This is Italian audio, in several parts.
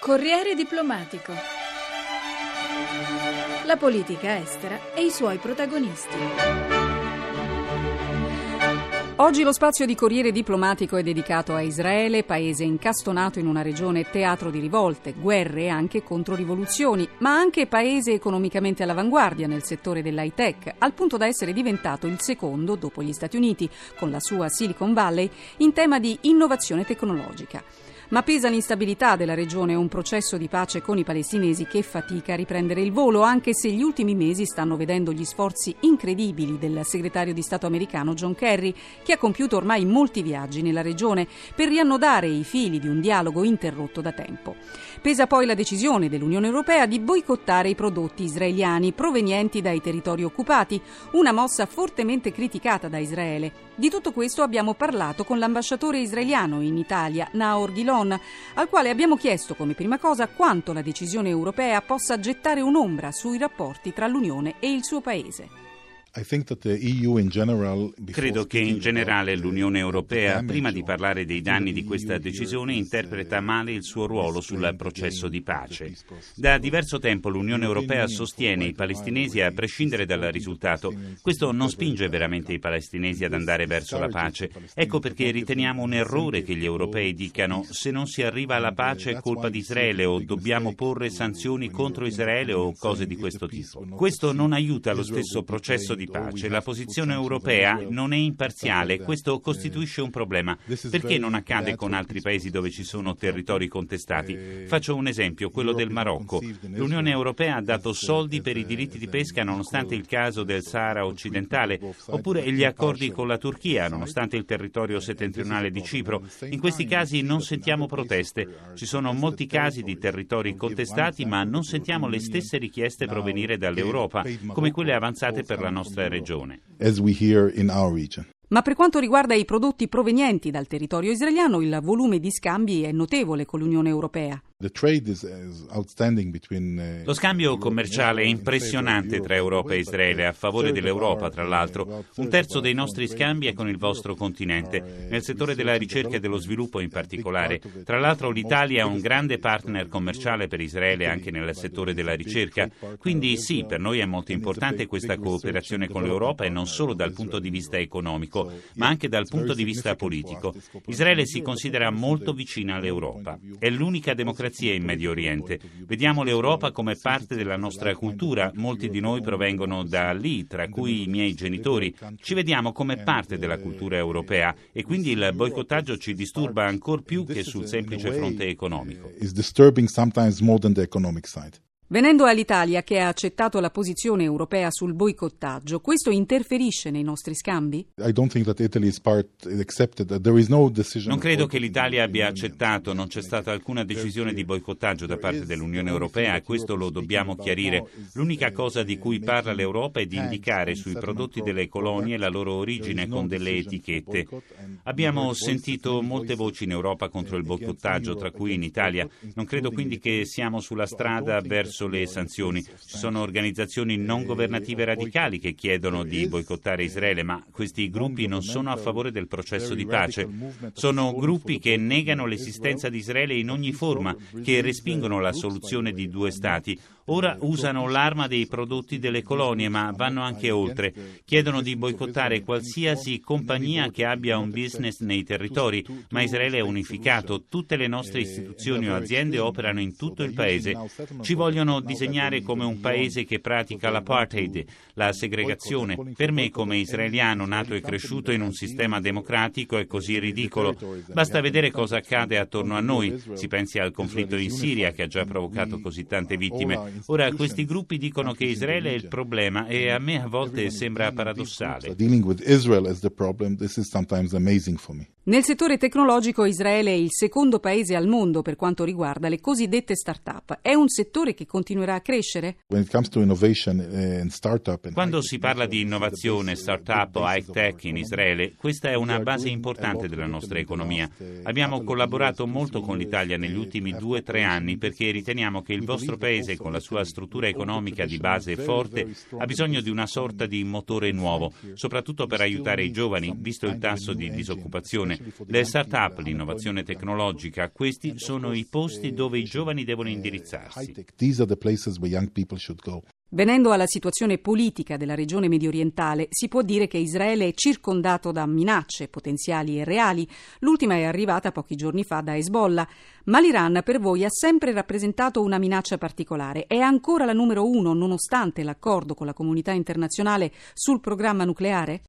Corriere diplomatico. La politica estera e i suoi protagonisti. Oggi lo spazio di Corriere diplomatico è dedicato a Israele, paese incastonato in una regione teatro di rivolte, guerre e anche controrivoluzioni, ma anche paese economicamente all'avanguardia nel settore dell'high tech, al punto da essere diventato il secondo, dopo gli Stati Uniti, con la sua Silicon Valley, in tema di innovazione tecnologica. Ma pesa l'instabilità della regione e un processo di pace con i palestinesi che fatica a riprendere il volo, anche se gli ultimi mesi stanno vedendo gli sforzi incredibili del segretario di Stato americano John Kerry, che ha compiuto ormai molti viaggi nella regione per riannodare i fili di un dialogo interrotto da tempo. Pesa poi la decisione dell'Unione Europea di boicottare i prodotti israeliani provenienti dai territori occupati, una mossa fortemente criticata da Israele. Di tutto questo abbiamo parlato con l'ambasciatore israeliano in Italia, Naor Gilon, al quale abbiamo chiesto come prima cosa quanto la decisione europea possa gettare un'ombra sui rapporti tra l'Unione e il suo paese. Credo che in generale l'Unione Europea, prima di parlare dei danni di questa decisione, interpreta male il suo ruolo sul processo di pace. Da diverso tempo l'Unione Europea sostiene i palestinesi a prescindere dal risultato. Questo non spinge veramente i palestinesi ad andare verso la pace. Ecco perché riteniamo un errore che gli europei dicano se non si arriva alla pace è colpa di Israele o dobbiamo porre sanzioni contro Israele o cose di questo tipo. Questo non aiuta lo stesso processo di di pace. La posizione europea non è imparziale, questo costituisce un problema. Perché non accade con altri paesi dove ci sono territori contestati? Faccio un esempio, quello del Marocco. L'Unione Europea ha dato soldi per i diritti di pesca nonostante il caso del Sahara occidentale, oppure gli accordi con la Turchia, nonostante il territorio settentrionale di Cipro. In questi casi non sentiamo proteste. Ci sono molti casi di territori contestati, ma non sentiamo le stesse richieste provenire dall'Europa, come quelle avanzate per la nostra nostra regione. Ma per quanto riguarda i prodotti provenienti dal territorio israeliano, il volume di scambi è notevole con l'Unione Europea. Uh, Lo scambio commerciale è impressionante tra Europa e Israele, a favore dell'Europa tra l'altro. Un terzo dei nostri scambi è con il vostro continente, nel settore della ricerca e dello sviluppo in particolare. Tra l'altro l'Italia è un grande partner commerciale per Israele anche nel settore della ricerca. Quindi sì, per noi è molto importante questa cooperazione con l'Europa e non solo dal punto di vista economico, ma anche dal punto di vista politico. Israele si considera molto vicina all'Europa. È l'unica democrazia democrazia in Medio Oriente. Vediamo l'Europa come parte della nostra cultura, molti di noi provengono da lì, tra cui i miei genitori. Ci vediamo come parte della cultura europea e quindi il boicottaggio ci disturba ancor più che sul semplice fronte economico. Venendo all'Italia che ha accettato la posizione europea sul boicottaggio, questo interferisce nei nostri scambi? Non credo che l'Italia abbia accettato, non c'è stata alcuna decisione di boicottaggio da parte dell'Unione Europea e questo lo dobbiamo chiarire. L'unica cosa di cui parla l'Europa è di indicare sui prodotti delle colonie la loro origine con delle etichette. Abbiamo sentito molte voci in Europa contro il boicottaggio, tra cui in Italia. Non credo quindi che siamo sulla strada verso verso le sanzioni. Ci sono organizzazioni non governative radicali che chiedono di boicottare Israele, ma questi gruppi non sono a favore del processo di pace. Sono gruppi che negano l'esistenza di Israele in ogni forma, che respingono la soluzione di due Stati. Ora usano l'arma dei prodotti delle colonie, ma vanno anche oltre. Chiedono di boicottare qualsiasi compagnia che abbia un business nei territori, ma Israele è unificato. Tutte le nostre istituzioni o aziende operano in tutto il paese. Ci vogliono disegnare come un paese che pratica l'apartheid, la segregazione. Per me, come israeliano nato e cresciuto in un sistema democratico, è così ridicolo. Basta vedere cosa accade attorno a noi. Si pensi al conflitto in Siria che ha già provocato così tante vittime. Ora, questi gruppi dicono che Israele è il problema e a me a volte sembra paradossale. Nel settore tecnologico Israele è il secondo paese al mondo per quanto riguarda le cosiddette start-up. È un settore che continuerà a crescere? Eh, Quando si parla di innovazione, start-up o high-tech in Israele, questa è una base importante della nostra economia. Abbiamo collaborato molto con l'Italia negli ultimi due o tre anni perché riteniamo che il vostro paese, con la la sua struttura economica di base forte, ha bisogno di una sorta di motore nuovo, soprattutto per aiutare i giovani, visto il tasso di disoccupazione. Le start-up, l'innovazione tecnologica, questi sono i posti dove i giovani devono indirizzarsi. Venendo alla situazione politica della regione mediorientale, si può dire che Israele è circondato da minacce potenziali e reali. L'ultima è arrivata pochi giorni fa da Hezbollah. Ma l'Iran per voi ha sempre rappresentato una minaccia particolare. È ancora la numero uno nonostante l'accordo con la comunità internazionale sul programma nucleare?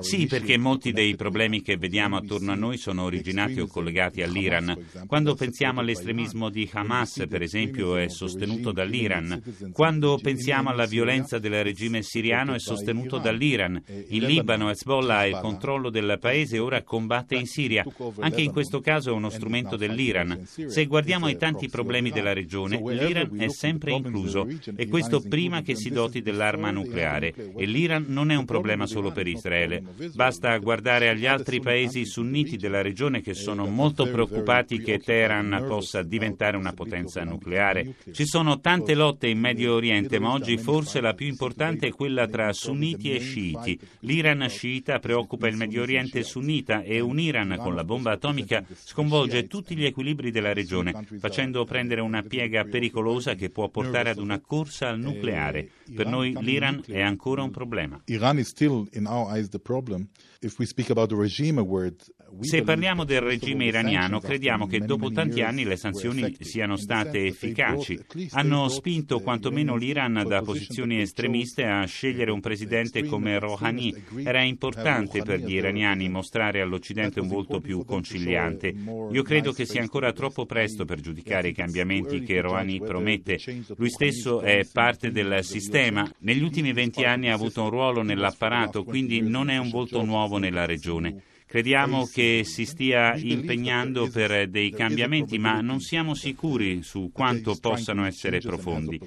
Sì, perché molti dei problemi che vediamo attorno a noi sono originati o collegati all'Iran. Quando pensiamo all'estremismo di Hamas, per esempio, è sostenuto sostenuto dall'Iran. Quando pensiamo alla violenza del regime siriano è sostenuto dall'Iran. In Libano Hezbollah ha il controllo del paese e ora combatte in Siria. Anche in questo caso è uno strumento dell'Iran. Se guardiamo ai tanti problemi della regione, l'Iran è sempre incluso e questo prima che si doti dell'arma nucleare. E l'Iran non è un problema solo per Israele. Basta guardare agli altri paesi sunniti della regione che sono molto preoccupati che Teheran possa diventare una potenza nucleare. Ci sono sono tante lotte in Medio Oriente, ma oggi forse la più importante è quella tra sunniti e sciiti. L'Iran sciita preoccupa il Medio Oriente sunnita e un Iran con la bomba atomica sconvolge tutti gli equilibri della regione, facendo prendere una piega pericolosa che può portare ad una corsa al nucleare. Per noi l'Iran è ancora un problema. Iran is still in our eyes the problem. If we speak about the regime word, se parliamo del regime iraniano, crediamo che dopo tanti anni le sanzioni siano state efficaci. Hanno spinto quantomeno l'Iran da posizioni estremiste a scegliere un presidente come Rouhani. Era importante per gli iraniani mostrare all'Occidente un volto più conciliante. Io credo che sia ancora troppo presto per giudicare i cambiamenti che Rouhani promette. Lui stesso è parte del sistema. Negli ultimi venti anni ha avuto un ruolo nell'apparato, quindi non è un volto nuovo nella regione. Crediamo che si stia impegnando per dei cambiamenti, ma non siamo sicuri su quanto possano essere profondi.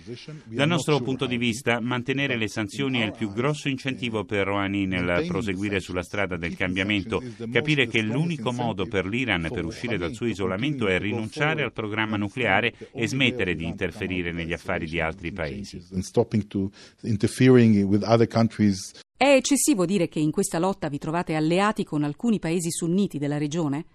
Dal nostro punto di vista, mantenere le sanzioni è il più grosso incentivo per Rouhani nel proseguire sulla strada del cambiamento. Capire che l'unico modo per l'Iran per uscire dal suo isolamento è rinunciare al programma nucleare e smettere di interferire negli affari di altri paesi. È eccessivo dire che in questa lotta vi trovate alleati con alcuni paesi sunniti della regione?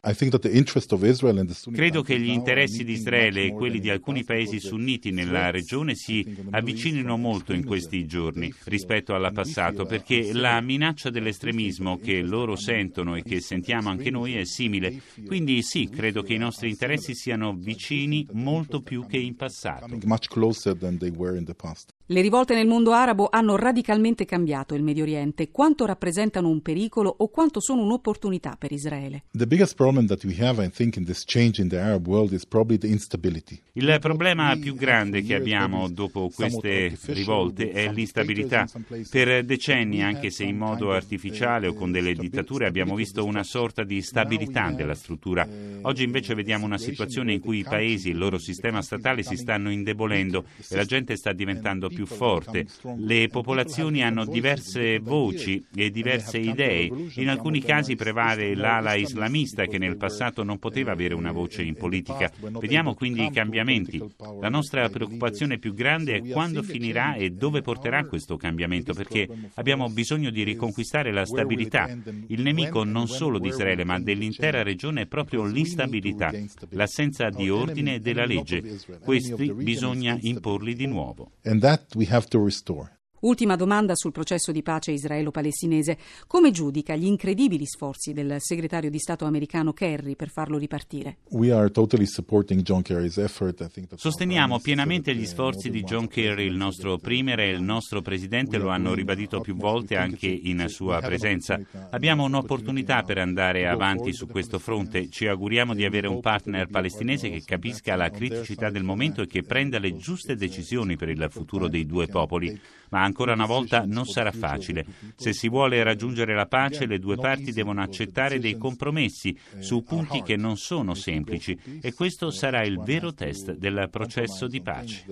Credo che gli interessi di Israele e quelli di alcuni paesi sunniti nella regione si avvicinino molto in questi giorni rispetto al passato, perché la minaccia dell'estremismo che loro sentono e che sentiamo anche noi è simile. Quindi sì, credo che i nostri interessi siano vicini molto più che in passato. Le rivolte nel mondo arabo hanno radicalmente cambiato il Medio Oriente. Quanto rappresentano un pericolo o quanto sono un'opportunità per Israele? Il problema più grande che abbiamo dopo queste rivolte è l'instabilità. Per decenni, anche se in modo artificiale o con delle dittature, abbiamo visto una sorta di stabilità della struttura. Oggi invece vediamo una situazione in cui i paesi e il loro sistema statale si stanno indebolendo e la gente sta diventando più più forte. Le popolazioni hanno diverse voci e diverse idee. In alcuni casi prevale l'ala islamista che nel passato non poteva avere una voce in politica. Vediamo quindi i cambiamenti. La nostra preoccupazione più grande è quando finirà e dove porterà questo cambiamento, perché abbiamo bisogno di riconquistare la stabilità. Il nemico non solo di Israele, ma dell'intera regione è proprio l'instabilità, l'assenza di ordine e della legge. Questi bisogna imporli di nuovo. we have to restore. Ultima domanda sul processo di pace israelo-palestinese. Come giudica gli incredibili sforzi del segretario di Stato americano Kerry per farlo ripartire? Sosteniamo pienamente gli sforzi di John Kerry, il nostro premier e il nostro presidente lo hanno ribadito più volte anche in sua presenza. Abbiamo un'opportunità per andare avanti su questo fronte. Ci auguriamo di avere un partner palestinese che capisca la criticità del momento e che prenda le giuste decisioni per il futuro dei due popoli. Ma ancora una volta non sarà facile. Se si vuole raggiungere la pace, le due parti devono accettare dei compromessi su punti che non sono semplici e questo sarà il vero test del processo di pace.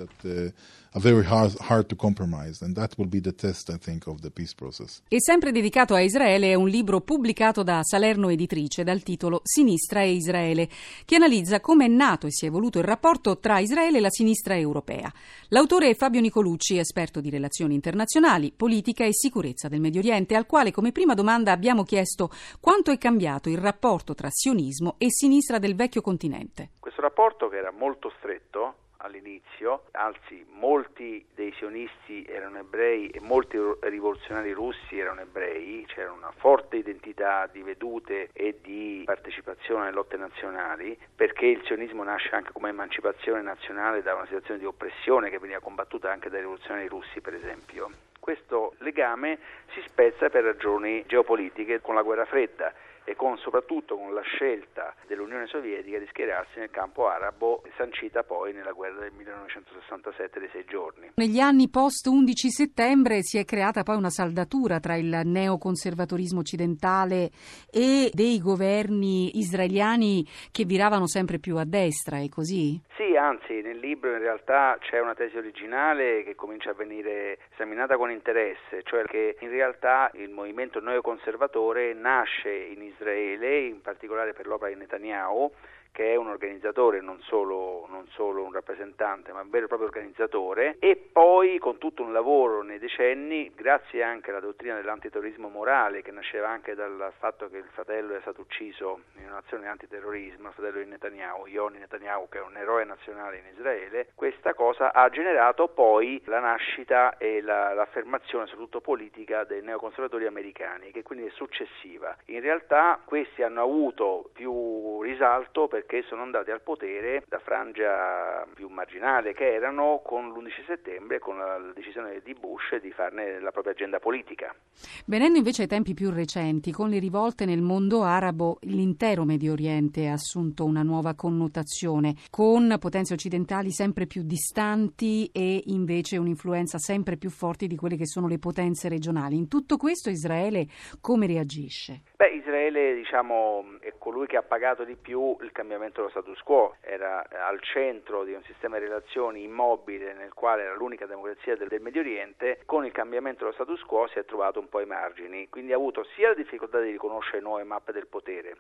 E sempre dedicato a Israele è un libro pubblicato da Salerno Editrice dal titolo Sinistra e Israele, che analizza come è nato e si è evoluto il rapporto tra Israele e la sinistra europea. L'autore è Fabio Nicolucci, esperto di relazioni internazionali, politica e sicurezza del Medio Oriente, al quale come prima domanda abbiamo chiesto quanto è cambiato il rapporto tra sionismo e sinistra del vecchio continente. Questo rapporto che era molto stretto all'inizio, anzi molti dei sionisti erano ebrei e molti rivoluzionari russi erano ebrei, c'era una forte identità di vedute e di partecipazione alle lotte nazionali, perché il sionismo nasce anche come emancipazione nazionale da una situazione di oppressione che veniva combattuta anche dai rivoluzionari russi, per esempio. Questo legame si spezza per ragioni geopolitiche con la guerra fredda e con, soprattutto con la scelta dell'Unione Sovietica di schierarsi nel campo arabo, sancita poi nella guerra del 1967 dei sei giorni. Negli anni post 11 settembre si è creata poi una saldatura tra il neoconservatorismo occidentale e dei governi israeliani che viravano sempre più a destra, è così? Sì, anzi, nel libro in realtà c'è una tesi originale che comincia a venire esaminata con interesse, cioè che in realtà il movimento neoconservatore nasce in Israele in particolare per l'opera di Netanyahu, che è un organizzatore, non solo, non solo, un rappresentante, ma un vero e proprio organizzatore, e poi con tutto un lavoro nei decenni, grazie anche alla dottrina dell'antiterrorismo morale, che nasceva anche dal fatto che il fratello è stato ucciso in un'azione di antiterrorismo, il fratello di Netanyahu, Yoni Netanyahu, che è un eroe nazionale in Israele, questa cosa ha generato poi la nascita e la, l'affermazione, soprattutto politica, dei neoconservatori americani, che quindi è successiva. In realtà questi hanno avuto più risalto perché sono andati al potere da frangia più marginale che erano con l'11 settembre con la decisione di Bush di farne la propria agenda politica. Venendo invece ai tempi più recenti, con le rivolte nel mondo arabo, l'intero Medio Oriente ha assunto una nuova connotazione, con potenze occidentali sempre più distanti e invece un'influenza sempre più forte di quelle che sono le potenze regionali. In tutto questo Israele come reagisce? Beh, Israele diciamo, è colui che ha pagato di più il cambiamento dello status quo, era al centro di un sistema di relazioni immobile nel quale era l'unica democrazia del, del Medio Oriente, con il cambiamento dello status quo si è trovato un po' ai margini, quindi ha avuto sia la difficoltà di riconoscere nuove mappe del potere,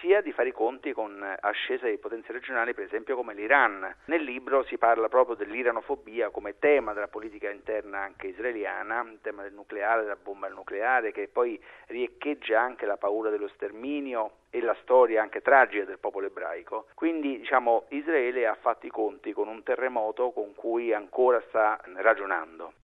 sia di fare i conti con ascesa di potenze regionali, per esempio come l'Iran. Nel libro si parla proprio dell'iranofobia come tema della politica interna anche israeliana, il tema del nucleare, della bomba nucleare, che poi riecheggia anche la paura dello sterminio e la storia anche tragica del popolo ebraico. Quindi diciamo Israele ha fatto i conti con un terremoto con cui ancora sta ragionando.